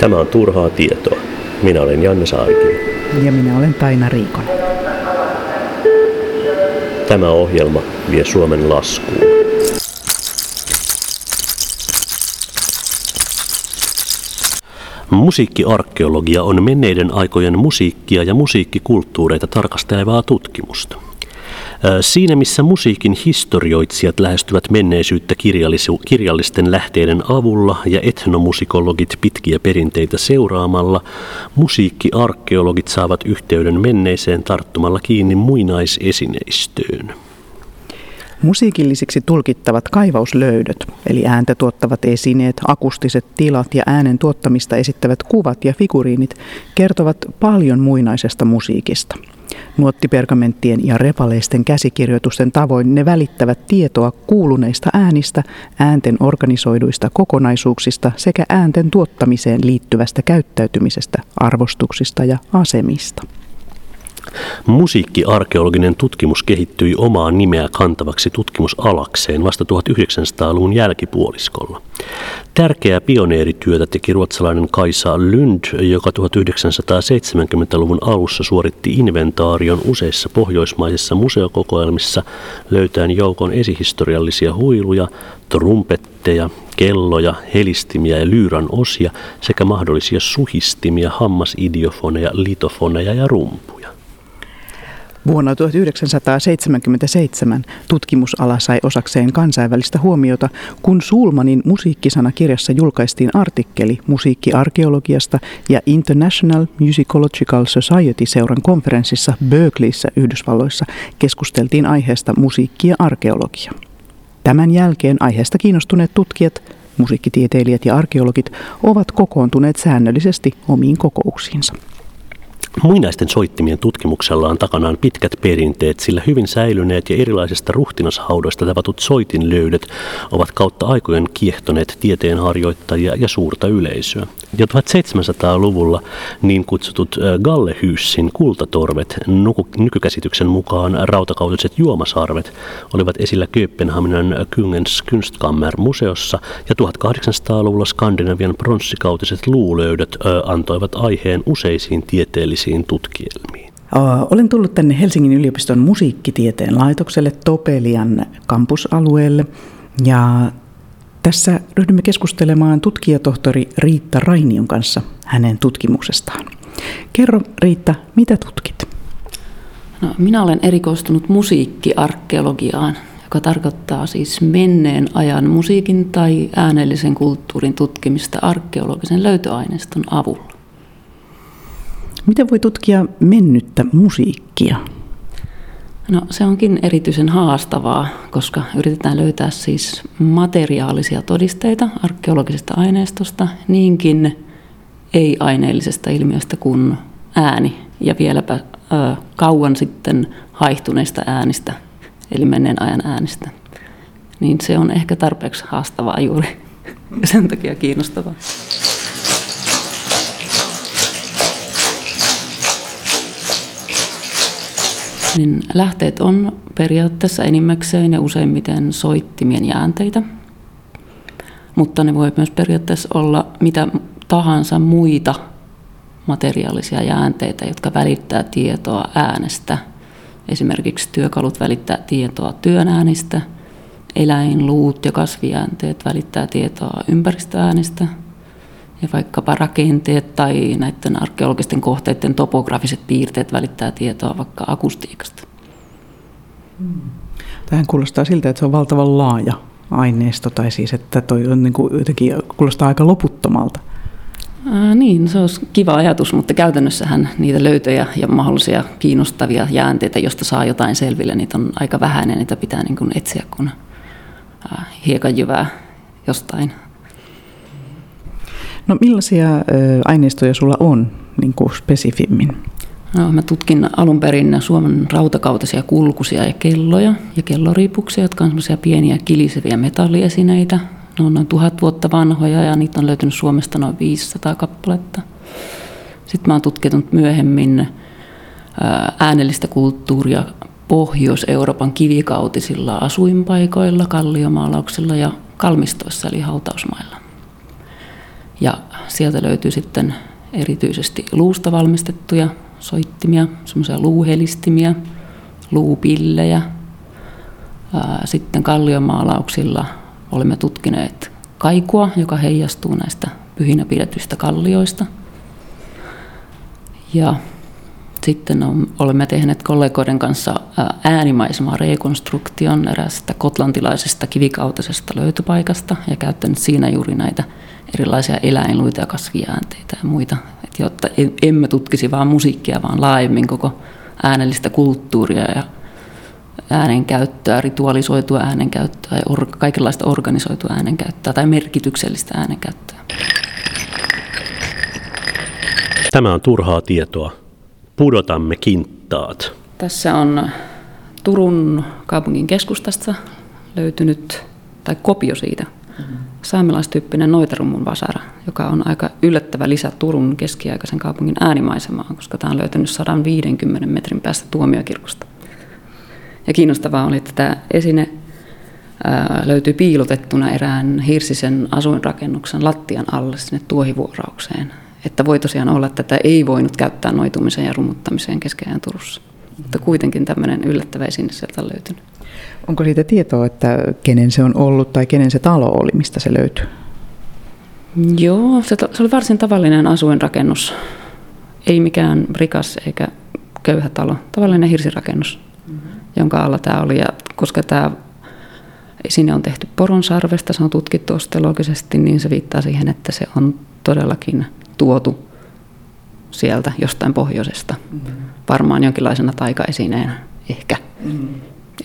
Tämä on turhaa tietoa. Minä olen Janne Saarikin. Ja minä olen Taina Riikonen. Tämä ohjelma vie Suomen laskuun. Musiikkiarkeologia on menneiden aikojen musiikkia ja musiikkikulttuureita tarkastelevaa tutkimusta. Siinä missä musiikin historioitsijat lähestyvät menneisyyttä kirjallisten lähteiden avulla ja etnomusikologit pitkiä perinteitä seuraamalla, musiikkiarkeologit saavat yhteyden menneiseen tarttumalla kiinni muinaisesineistöön. Musiikillisiksi tulkittavat kaivauslöydöt, eli ääntä tuottavat esineet, akustiset tilat ja äänen tuottamista esittävät kuvat ja figuriinit kertovat paljon muinaisesta musiikista – Nuottipergamenttien ja repaleisten käsikirjoitusten tavoin ne välittävät tietoa kuuluneista äänistä, äänten organisoiduista kokonaisuuksista sekä äänten tuottamiseen liittyvästä käyttäytymisestä, arvostuksista ja asemista. Musiikkiarkeologinen tutkimus kehittyi omaa nimeä kantavaksi tutkimusalakseen vasta 1900-luvun jälkipuoliskolla. Tärkeää pioneerityötä teki ruotsalainen Kaisa Lund, joka 1970-luvun alussa suoritti inventaarion useissa pohjoismaisissa museokokoelmissa löytäen joukon esihistoriallisia huiluja, trumpetteja, kelloja, helistimiä ja lyyran osia sekä mahdollisia suhistimia, hammasidiofoneja, litofoneja ja rumpuja. Vuonna 1977 tutkimusala sai osakseen kansainvälistä huomiota, kun Sulmanin musiikkisanakirjassa julkaistiin artikkeli musiikkiarkeologiasta ja International Musicological Society-seuran konferenssissa Berkeleyssä Yhdysvalloissa keskusteltiin aiheesta musiikki ja arkeologia. Tämän jälkeen aiheesta kiinnostuneet tutkijat, musiikkitieteilijät ja arkeologit ovat kokoontuneet säännöllisesti omiin kokouksiinsa. Muinaisten soittimien tutkimuksella on takanaan pitkät perinteet, sillä hyvin säilyneet ja erilaisista ruhtinashaudoista tavatut soitinlöydöt ovat kautta aikojen kiehtoneet tieteenharjoittajia ja suurta yleisöä. Jo 1700-luvulla niin kutsutut Gallehyssin kultatorvet, nykykäsityksen mukaan rautakautiset juomasarvet, olivat esillä Kööpenhaminan Kungens Kunstkammer-museossa ja 1800-luvulla Skandinavian pronssikautiset luulöydöt antoivat aiheen useisiin tieteellisiin tieteellisiin tutkielmiin? Olen tullut tänne Helsingin yliopiston musiikkitieteen laitokselle Topelian kampusalueelle ja tässä ryhdymme keskustelemaan tutkijatohtori Riitta Rainion kanssa hänen tutkimuksestaan. Kerro Riitta, mitä tutkit? No, minä olen erikoistunut musiikkiarkeologiaan, joka tarkoittaa siis menneen ajan musiikin tai äänellisen kulttuurin tutkimista arkeologisen löytöaineiston avulla. Miten voi tutkia mennyttä musiikkia? No se onkin erityisen haastavaa, koska yritetään löytää siis materiaalisia todisteita arkeologisesta aineistosta niinkin ei-aineellisesta ilmiöstä kuin ääni ja vieläpä ö, kauan sitten haihtuneista äänistä, eli menneen ajan äänistä. Niin se on ehkä tarpeeksi haastavaa juuri sen takia kiinnostavaa. Niin lähteet on periaatteessa enimmäkseen ja useimmiten soittimien jäänteitä, mutta ne voi myös periaatteessa olla mitä tahansa muita materiaalisia jäänteitä, jotka välittää tietoa äänestä. Esimerkiksi työkalut välittää tietoa työn äänistä, eläin, luut ja kasvijäänteet välittää tietoa ympäristöäänistä – ja vaikkapa rakenteet tai näiden arkeologisten kohteiden topografiset piirteet välittää tietoa vaikka akustiikasta. Hmm. Tähän kuulostaa siltä, että se on valtavan laaja aineisto, tai siis että toi on niin kuin jotenkin kuulostaa aika loputtomalta. Ää, niin, se olisi kiva ajatus, mutta käytännössähän niitä löytöjä ja mahdollisia kiinnostavia jäänteitä, josta saa jotain selville, niitä on aika vähän ja niitä pitää niin kuin etsiä kuin hiekanjyvää jostain No millaisia aineistoja sulla on niin kuin spesifimmin? No, mä tutkin alun perin Suomen rautakautisia kulkusia ja kelloja ja kelloriipuksia, jotka on semmoisia pieniä kiliseviä metalliesineitä. Ne on noin tuhat vuotta vanhoja ja niitä on löytynyt Suomesta noin 500 kappaletta. Sitten mä oon tutkinut myöhemmin äänellistä kulttuuria Pohjois-Euroopan kivikautisilla asuinpaikoilla, kalliomaalauksilla ja kalmistoissa eli hautausmailla. Ja sieltä löytyy sitten erityisesti luusta valmistettuja soittimia, semmoisia luuhelistimiä, luupillejä. Sitten kalliomaalauksilla olemme tutkineet kaikua, joka heijastuu näistä pyhinä pidetyistä kallioista. Ja sitten olemme tehneet kollegoiden kanssa äänimaisemaa rekonstruktion eräästä kotlantilaisesta kivikautisesta löytöpaikasta ja käyttänyt siinä juuri näitä erilaisia eläinluita ja kasviäänteitä ja muita, Et jotta emme tutkisi vain musiikkia, vaan laajemmin koko äänellistä kulttuuria ja äänenkäyttöä, ritualisoitua äänenkäyttöä ja or- kaikenlaista organisoitua äänenkäyttöä tai merkityksellistä äänenkäyttöä. Tämä on turhaa tietoa. Pudotamme kintaat. Tässä on Turun kaupungin keskustasta löytynyt, tai kopio siitä, mm-hmm. Saamelaistyyppinen Noiterummun vasara, joka on aika yllättävä lisä Turun keskiaikaisen kaupungin äänimaisemaan, koska tämä on löytynyt 150 metrin päästä tuomiokirkosta. Ja kiinnostavaa oli, että tämä esine löytyy piilotettuna erään hirsisen asuinrakennuksen lattian alle sinne tuohivuoraukseen. Että voi tosiaan olla, että tätä ei voinut käyttää noitumiseen ja rummuttamiseen keskeään Turussa. Mutta kuitenkin tämmöinen yllättävä esine sieltä on löytynyt. Onko siitä tietoa, että kenen se on ollut tai kenen se talo oli, mistä se löytyy? Joo, se, se oli varsin tavallinen asuinrakennus. Ei mikään rikas eikä köyhä talo. Tavallinen hirsirakennus, mm-hmm. jonka alla tämä oli. Ja koska tämä sinne on tehty poronsarvesta, se on tutkittu osteologisesti, niin se viittaa siihen, että se on todellakin tuotu sieltä jostain pohjoisesta. Mm-hmm. Varmaan jonkinlaisena taikaesineenä ehkä. Mm-hmm.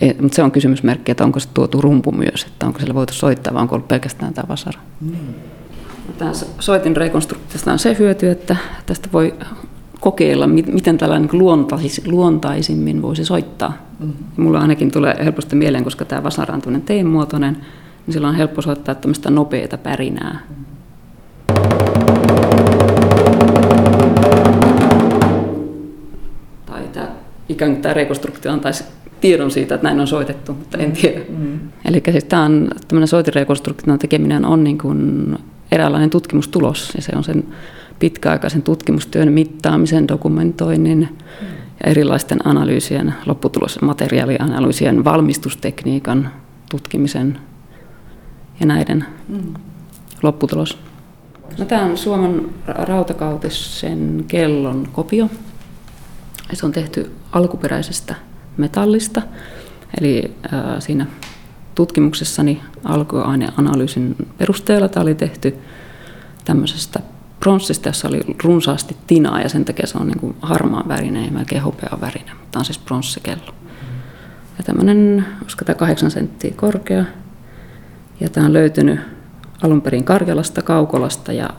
E, mutta se on kysymysmerkki, että onko se tuotu rumpu myös, että onko siellä voitu soittaa vai onko ollut pelkästään tämä vasara. Mm-hmm. Tämä soitin rekonstruktiosta on se hyöty, että tästä voi kokeilla, miten tällainen luontais, luontaisimmin voisi soittaa. Mm-hmm. Mulla ainakin tulee helposti mieleen, koska tämä vasara on tämmöinen teemuotoinen, niin sillä on helppo soittaa tämmöistä nopeata pärinää. Mm-hmm. Tai tämä, ikään kuin tämä rekonstruktio antaisi tiedon siitä, että näin on soitettu, mutta en tiedä. Mm. Eli siis tämä on, tämmöinen soitirekonstruktion tekeminen on niin kuin eräänlainen tutkimustulos, ja se on sen pitkäaikaisen tutkimustyön mittaamisen, dokumentoinnin mm. ja erilaisten analyysien, lopputulos, materiaalianalyysien, valmistustekniikan tutkimisen ja näiden mm. lopputulos. No, tämä on Suomen rautakautisen kellon kopio. Se on tehty alkuperäisestä metallista. Eli siinä tutkimuksessani alkuaineanalyysin perusteella tämä oli tehty tämmöisestä pronssista, jossa oli runsaasti tinaa ja sen takia se on niin kuin harmaan värinen ja melkein hopean värinen, mutta on siis pronssikello. Ja tämmöinen, koska tämä kahdeksan senttiä korkea. Ja tämä on löytynyt alun perin Karjalasta, Kaukolasta ja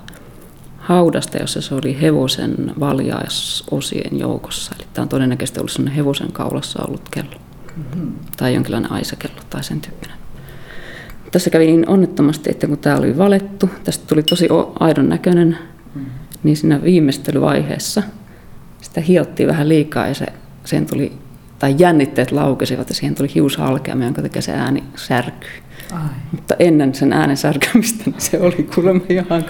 haudasta, jossa se oli hevosen valjaisosien joukossa. Eli tämä on todennäköisesti ollut sellainen hevosen kaulassa ollut kello. Mm-hmm. Tai jonkinlainen aisakello tai sen tyyppinen. Tässä kävi niin onnettomasti, että kun tämä oli valettu, tästä tuli tosi aidon näköinen, mm-hmm. niin siinä viimeistelyvaiheessa sitä hiottiin vähän liikaa ja se, sen tuli, tai jännitteet laukesivat ja siihen tuli hiushalkeama, jonka takia se ääni särkyi. Ai. Mutta ennen sen äänen särkämistä niin se oli kuulemma ihan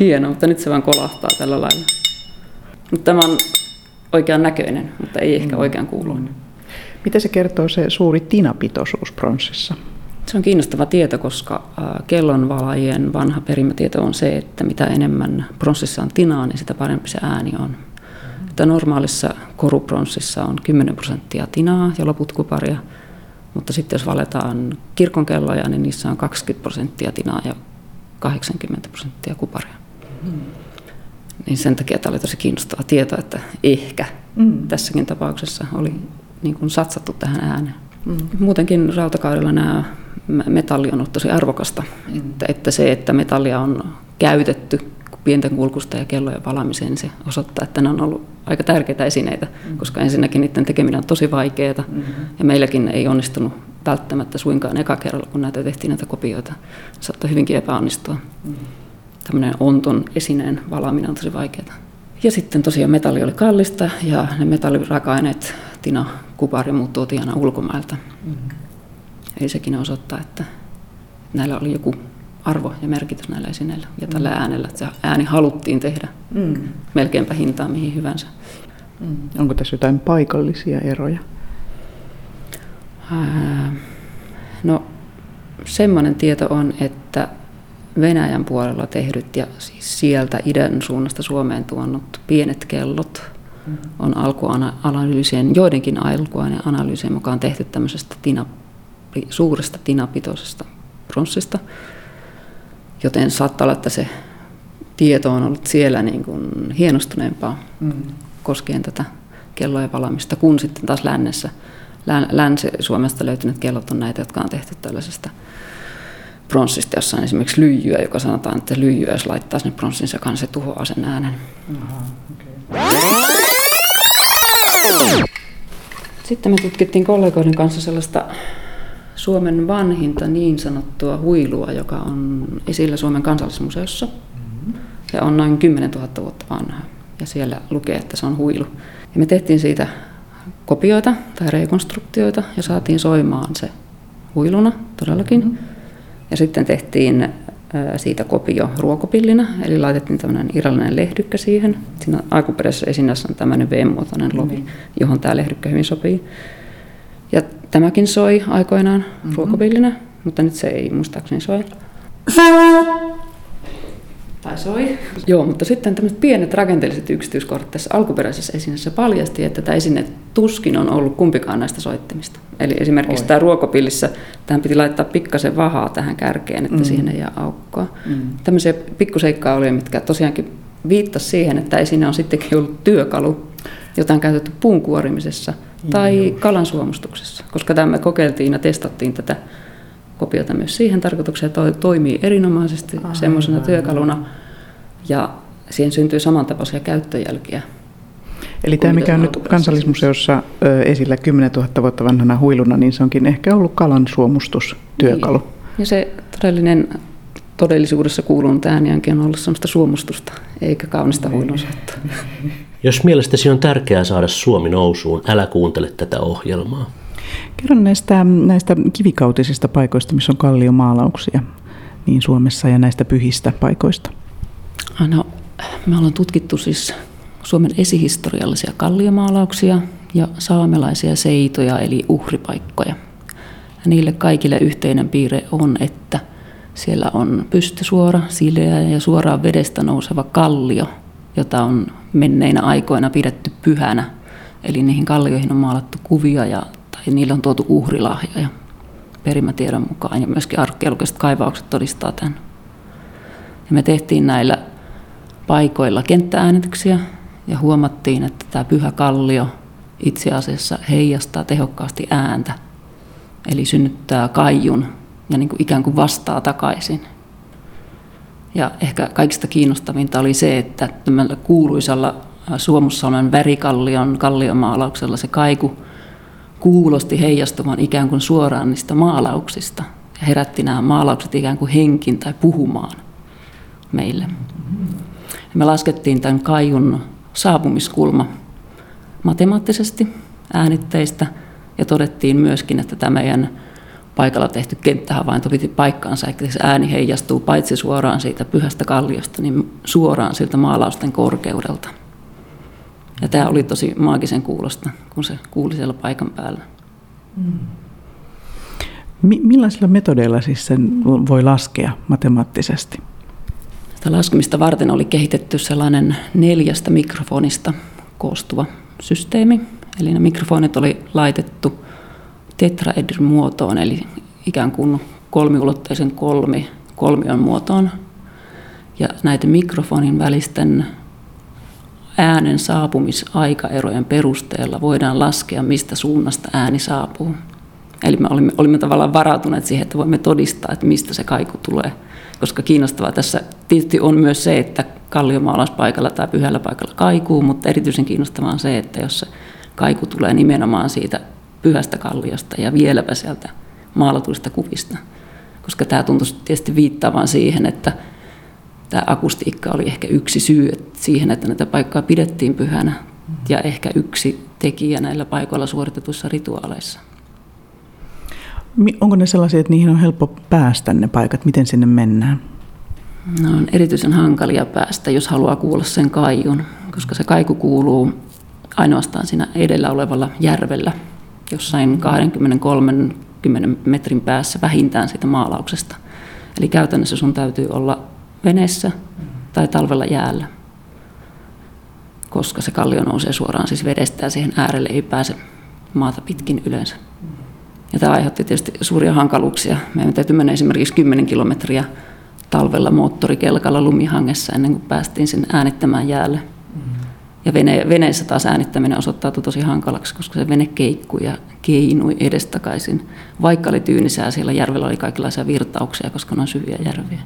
hieno, mutta nyt se vaan kolahtaa tällä lailla. Mutta tämä on oikean näköinen, mutta ei ehkä mm. oikean kuuluinen. Mitä se kertoo se suuri tinapitoisuus pronssissa? Se on kiinnostava tieto, koska kellonvalajien vanha perimätieto on se, että mitä enemmän pronssissa on tinaa, niin sitä parempi se ääni on. Mm. Että normaalissa korupronssissa on 10 prosenttia tinaa ja loput kuparia, mutta sitten jos valetaan kirkonkelloja, niin niissä on 20 prosenttia tinaa ja 80 prosenttia kuparia. Mm. Niin sen takia tämä oli tosi kiinnostava tieto, että ehkä mm. tässäkin tapauksessa oli niin kuin satsattu tähän ääneen. Mm. Muutenkin rautakaudella nämä metalli on ollut tosi arvokasta. Mm. Että, että se, että metallia on käytetty pienten kulkusta ja kellojen valamiseen, niin se osoittaa, että ne on ollut aika tärkeitä esineitä, mm. koska ensinnäkin niiden tekeminen on tosi vaikeaa, mm-hmm. ja meilläkin ei onnistunut välttämättä suinkaan eka kerralla, kun näitä tehtiin näitä kopioita. Saattoi hyvinkin epäonnistua. Mm. Tämmöinen onton esineen valaaminen on tosi vaikeaa. Ja sitten tosiaan metalli oli kallista ja ne metalliraka-aineet, tina, kupari muut tuotiin aina ulkomailta. Mm. Eli sekin osoittaa, että näillä oli joku arvo ja merkitys näillä esineillä ja tällä mm. äänellä, että se ääni haluttiin tehdä mm. melkeinpä hintaan mihin hyvänsä. Mm. Onko tässä jotain paikallisia eroja? Ää, no semmoinen tieto on, että Venäjän puolella tehdyt ja siis sieltä idän suunnasta Suomeen tuonnut pienet kellot mm. on alkuanalyysien, joidenkin alkuanalyysien mukaan tehty tämmöisestä tina, suuresta tinapitoisesta pronssista, joten saattaa olla, että se tieto on ollut siellä niin kuin hienostuneempaa mm. koskien tätä kellojen valamista, kun sitten taas lännessä, Länsi-Suomesta löytyneet kellot on näitä, jotka on tehty tällaisesta pronssista, jossa on esimerkiksi lyijyä, joka sanotaan, että lyijyä, jos laittaa sinne pronssin sekaan, se tuhoaa sen äänen. Aha, okay. Sitten me tutkittiin kollegoiden kanssa sellaista Suomen vanhinta niin sanottua huilua, joka on esillä Suomen kansallismuseossa. Mm-hmm. Ja on noin 10 000 vuotta vanha. Ja siellä lukee, että se on huilu. Ja me tehtiin siitä kopioita tai rekonstruktioita ja saatiin soimaan se huiluna todellakin. Mm-hmm. Ja sitten tehtiin siitä kopio ruokopillinä, eli laitettiin tämmöinen irallinen lehdykkä siihen. Siinä alkuperäisessä esinnässä on tämmöinen V-muotoinen lovi, mm-hmm. johon tämä lehdykkä hyvin sopii. Ja tämäkin soi aikoinaan mm-hmm. ruokopillinä, mutta nyt se ei muistaakseni soi. Tai soi. Joo, mutta sitten tämmöiset pienet rakenteelliset yksityiskohdat tässä alkuperäisessä esineessä paljasti, että tämä esine tuskin on ollut kumpikaan näistä soittimista. Eli esimerkiksi Oi. tämä ruokopillissä, tähän piti laittaa pikkasen vahaa tähän kärkeen, että mm. siihen ei jää aukkoa. Mm. Tämmöisiä pikkuseikkailuja, mitkä tosiaankin viittasi siihen, että esine on sittenkin ollut työkalu, jota on käytetty puun kuorimisessa tai kalan suomustuksessa, koska tämä me kokeiltiin ja testattiin tätä kopiota myös siihen tarkoitukseen, että toimii erinomaisesti semmoisena työkaluna ja siihen syntyy samantapaisia käyttöjälkiä. Eli tämä, mikä on nyt kansallismuseossa esillä 10 000 vuotta vanhana huiluna, niin se onkin ehkä ollut kalan suomustustyökalu. Niin. Ja se todellinen todellisuudessa kuulunut ääniänkin on ollut sellaista suomustusta, eikä kaunista niin. Jos mielestäsi on tärkeää saada Suomi nousuun, älä kuuntele tätä ohjelmaa. Kerro näistä, näistä kivikautisista paikoista, missä on kalliomaalauksia niin Suomessa ja näistä pyhistä paikoista. No, me ollaan tutkittu siis Suomen esihistoriallisia kalliomaalauksia ja saamelaisia seitoja eli uhripaikkoja. Ja niille kaikille yhteinen piirre on, että siellä on pystysuora, sileä ja suoraan vedestä nouseva kallio, jota on menneinä aikoina pidetty pyhänä. Eli niihin kallioihin on maalattu kuvia ja tai niille on tuotu uhrilahjoja perimätiedon mukaan ja myöskin arkeologiset kaivaukset todistaa tämän. Ja me tehtiin näillä paikoilla kenttääänityksiä ja huomattiin, että tämä pyhä kallio itse asiassa heijastaa tehokkaasti ääntä, eli synnyttää kaijun ja niin kuin ikään kuin vastaa takaisin. Ja ehkä kaikista kiinnostavinta oli se, että tämmöllä kuuluisalla Suomussalmen värikallion kalliomaalauksella se kaiku kuulosti heijastuvan ikään kuin suoraan niistä maalauksista ja herätti nämä maalaukset ikään kuin henkin tai puhumaan meille. Ja me laskettiin tämän kaijun saapumiskulma matemaattisesti äänitteistä ja todettiin myöskin, että tämä meidän paikalla tehty kenttähavainto piti paikkaansa, että se ääni heijastuu paitsi suoraan siitä pyhästä kalliosta, niin suoraan siltä maalausten korkeudelta. Ja tämä oli tosi maagisen kuulosta, kun se kuuli siellä paikan päällä. Mm. Millaisilla metodeilla siis sen voi laskea matemaattisesti? Sitä laskemista varten oli kehitetty sellainen neljästä mikrofonista koostuva systeemi. Eli ne mikrofonit oli laitettu tetraedrin muotoon, eli ikään kuin kolmiulotteisen kolmi, kolmion muotoon. Ja näiden mikrofonin välisten äänen saapumisaikaerojen perusteella voidaan laskea, mistä suunnasta ääni saapuu. Eli me olimme, olimme tavallaan varautuneet siihen, että voimme todistaa, että mistä se kaiku tulee. Koska kiinnostavaa tässä tietysti on myös se, että kalliomaalauspaikalla tai pyhällä paikalla kaikuu, mutta erityisen kiinnostavaa on se, että jos se kaiku tulee nimenomaan siitä pyhästä kalliosta ja vieläpä sieltä maalatuista kuvista. Koska tämä tuntuisi tietysti viittaavan siihen, että tämä akustiikka oli ehkä yksi syy siihen, että näitä paikkaa pidettiin pyhänä ja ehkä yksi tekijä näillä paikoilla suoritetuissa rituaaleissa. Onko ne sellaisia, että niihin on helppo päästä ne paikat? Miten sinne mennään? No on erityisen hankalia päästä, jos haluaa kuulla sen kaijun, koska se kaiku kuuluu ainoastaan siinä edellä olevalla järvellä, jossain 20-30 metrin päässä vähintään siitä maalauksesta. Eli käytännössä sun täytyy olla veneessä tai talvella jäällä, koska se kallio nousee suoraan siis vedestä ja siihen äärelle ei pääse maata pitkin yleensä. Ja tämä aiheutti tietysti suuria hankaluuksia. Meidän täytyy mennä esimerkiksi 10 kilometriä talvella moottorikelkalla lumihangessa ennen kuin päästiin sinne äänittämään jäälle. Ja vene, veneessä taas äänittäminen osoittautui tosi hankalaksi, koska se vene keikkui ja keinui edestakaisin. Vaikka oli tyynisää, siellä järvellä oli kaikenlaisia virtauksia, koska ne on syviä järviä.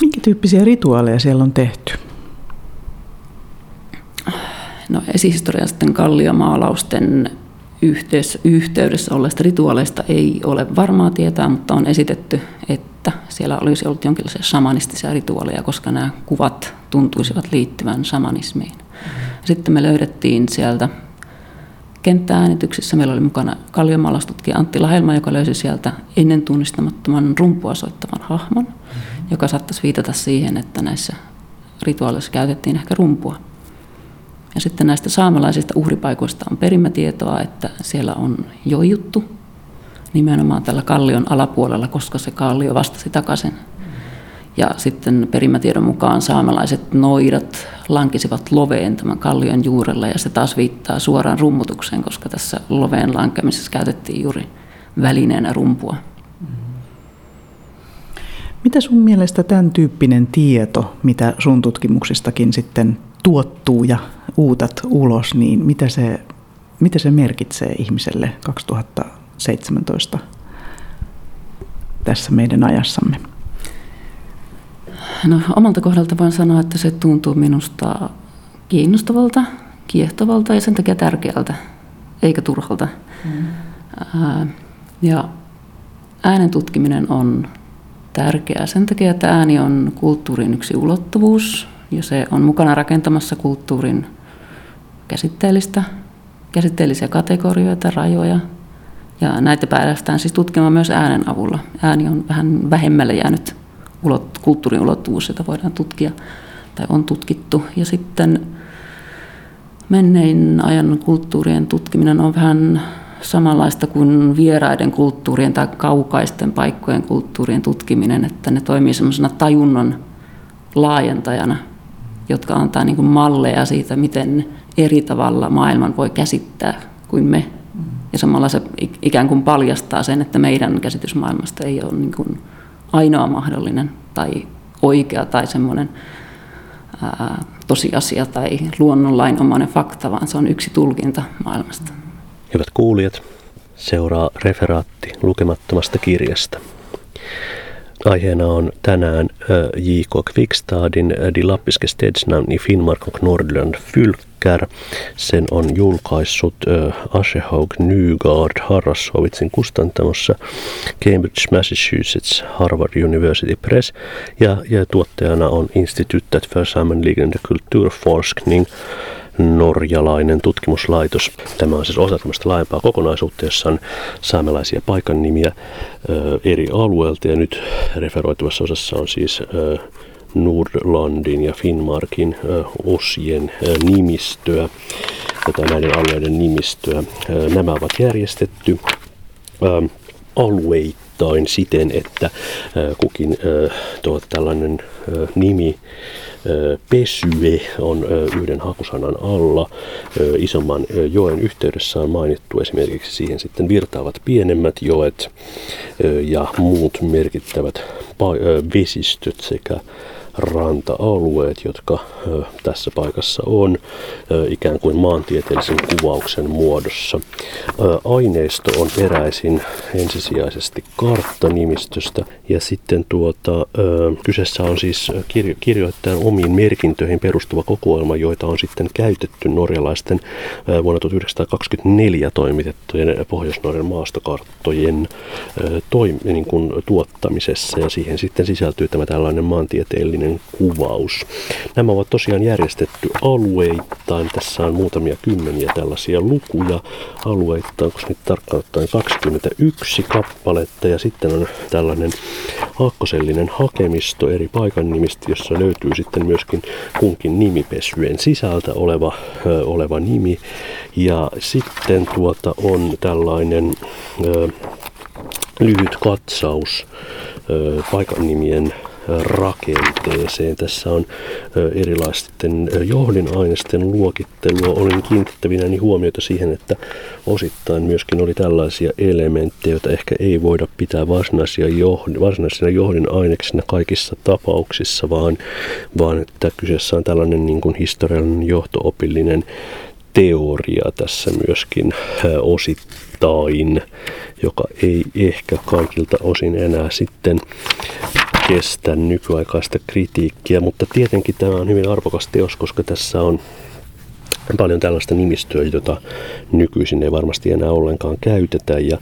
Minkä tyyppisiä rituaaleja siellä on tehty? No esihistoriallisten kalliomaalausten yhteydessä, yhteydessä olleista rituaaleista ei ole varmaa tietää, mutta on esitetty, että siellä olisi ollut jonkinlaisia shamanistisia rituaaleja, koska nämä kuvat tuntuisivat liittyvän shamanismiin. Sitten me löydettiin sieltä kenttääänityksissä. Meillä oli mukana kalliomaalaustutkija Antti Lahelma, joka löysi sieltä ennen tunnistamattoman rumpua soittavan hahmon, joka saattaisi viitata siihen, että näissä rituaaleissa käytettiin ehkä rumpua. Ja sitten näistä saamelaisista uhripaikoista on perimätietoa, että siellä on joijuttu nimenomaan tällä kallion alapuolella, koska se kallio vastasi takaisin. Ja sitten perimätiedon mukaan saamelaiset noidat lankisivat loveen tämän kallion juurella ja se taas viittaa suoraan rummutukseen, koska tässä loveen lankemisessa käytettiin juuri välineenä rumpua. Mitä sun mielestä tämän tyyppinen tieto, mitä sun tutkimuksistakin sitten tuottuu ja uutat ulos, niin mitä se, mitä se merkitsee ihmiselle 2017 tässä meidän ajassamme? No, omalta kohdalta voin sanoa, että se tuntuu minusta kiinnostavalta, kiehtovalta ja sen takia tärkeältä, eikä turhalta. Mm. Ää, ja äänen tutkiminen on tärkeää sen takia, että ääni on kulttuurin yksi ulottuvuus ja se on mukana rakentamassa kulttuurin käsitteellistä, käsitteellisiä kategorioita, rajoja. Ja näitä päästään siis tutkimaan myös äänen avulla. Ääni on vähän vähemmälle jäänyt ulot, kulttuurin ulottuvuus, jota voidaan tutkia tai on tutkittu. Ja sitten mennein ajan kulttuurien tutkiminen on vähän samanlaista kuin vieraiden kulttuurien tai kaukaisten paikkojen kulttuurien tutkiminen, että ne toimii semmoisena tajunnon laajentajana – jotka antaa niin malleja siitä, miten eri tavalla maailman voi käsittää kuin me. Ja samalla se ikään kuin paljastaa sen, että meidän käsitys maailmasta ei ole niin kuin ainoa mahdollinen tai oikea tai semmoinen tosiasia tai luonnonlainomainen fakta, vaan se on yksi tulkinta maailmasta. Hyvät kuulijat, seuraa referaatti lukemattomasta kirjasta. Aiheena on tänään J.K. Kvikstadin De lappiske stedsnamn i Finnmark och Nordland fylkär. Sen on julkaissut Ashehaug Nygard Harrasovitsin kustantamossa Cambridge, Massachusetts, Harvard University Press ja, ja tuottajana on Institutet för sammanliggande kulturforskning norjalainen tutkimuslaitos. Tämä on siis osa tämmöistä laajempaa kokonaisuutta, jossa on saamelaisia paikan nimiä eri alueilta ja nyt referoituvassa osassa on siis Nordlandin ja Finnmarkin osien nimistöä, tätä näiden alueiden nimistöä. Nämä ovat järjestetty alueittain siten, että kukin tuo tällainen nimi Pesye on yhden hakusanan alla. Isomman joen yhteydessä on mainittu esimerkiksi siihen sitten virtaavat pienemmät joet ja muut merkittävät vesistöt sekä ranta-alueet, jotka tässä paikassa on ikään kuin maantieteellisen kuvauksen muodossa. Aineisto on peräisin ensisijaisesti karttanimistöstä ja sitten tuota, kyseessä on siis kirjo- kirjoittajan omiin merkintöihin perustuva kokoelma, joita on sitten käytetty norjalaisten vuonna 1924 toimitettujen Pohjois-Norjan maastokarttojen toim- niin kuin tuottamisessa ja siihen sitten sisältyy tämä tällainen maantieteellinen graafinen kuvaus. Nämä ovat tosiaan järjestetty alueittain. Tässä on muutamia kymmeniä tällaisia lukuja alueittain, onko nyt tarkkaan ottaen 21 kappaletta ja sitten on tällainen aakkosellinen hakemisto eri paikan nimistä, jossa löytyy sitten myöskin kunkin nimipesyjen sisältä oleva, ö, oleva nimi. Ja sitten tuota on tällainen ö, lyhyt katsaus ö, paikan nimien rakenteeseen. Tässä on erilaisten johdinainesten luokittelua. Olin kiinnittävinäni huomiota siihen, että osittain myöskin oli tällaisia elementtejä, joita ehkä ei voida pitää varsinaisia johdin, varsinaisina johdinaineksina kaikissa tapauksissa, vaan, vaan että kyseessä on tällainen niin kuin historiallinen johtoopillinen teoria tässä myöskin osittain, joka ei ehkä kaikilta osin enää sitten kestä nykyaikaista kritiikkiä, mutta tietenkin tämä on hyvin arvokas teos, koska tässä on paljon tällaista nimistöä, jota nykyisin ei varmasti enää ollenkaan käytetä ja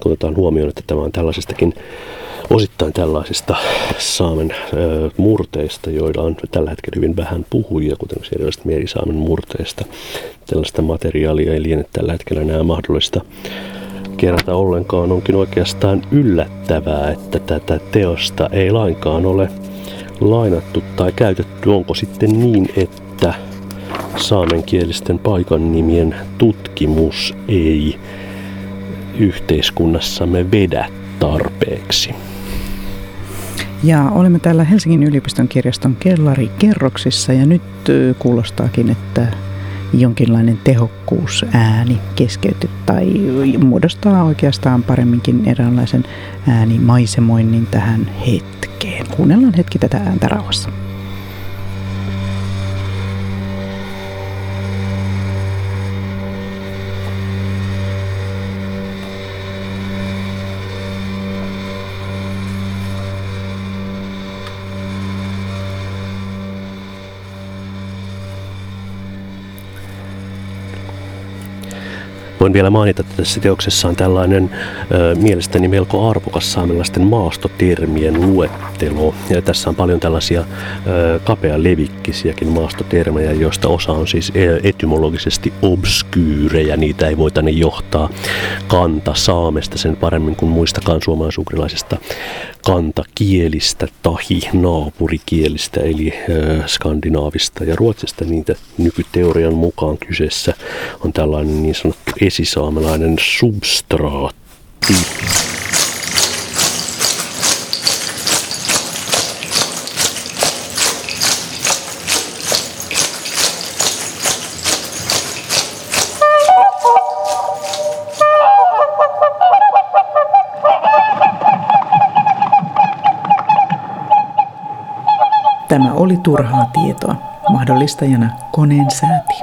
kun otetaan huomioon, että tämä on tällaisistakin osittain tällaisista saamen ö, murteista, joilla on tällä hetkellä hyvin vähän puhujia, kuten erilaisista merisaamen murteista. Tällaista materiaalia ei liene tällä hetkellä enää mahdollista kerätä ollenkaan. Onkin oikeastaan yllättävää, että tätä teosta ei lainkaan ole lainattu tai käytetty. Onko sitten niin, että saamenkielisten paikan nimien tutkimus ei yhteiskunnassamme vedä tarpeeksi? Ja olemme täällä Helsingin yliopiston kirjaston kellarikerroksissa ja nyt kuulostaakin, että jonkinlainen tehokkuusääni keskeyty tai muodostaa oikeastaan paremminkin eräänlaisen äänimaisemoinnin tähän hetkeen. Kuunnellaan hetki tätä ääntä rauhassa. Voin vielä mainita, että tässä teoksessa on tällainen ö, mielestäni melko arvokas saamelaisten maastotermien luettelo. Ja tässä on paljon tällaisia ö, kapea levikkisiäkin maastotermejä, joista osa on siis etymologisesti obskyyrejä. Niitä ei voi tänne johtaa kanta saamesta sen paremmin kuin muistakaan suomalaisukrilaisista kantakielistä tahi naapurikielistä eli skandinaavista ja ruotsista. Niitä nykyteorian mukaan kyseessä on tällainen niin sanottu esisaamelainen substraatti. Turhaa tietoa. Mahdollistajana koneen säätiö.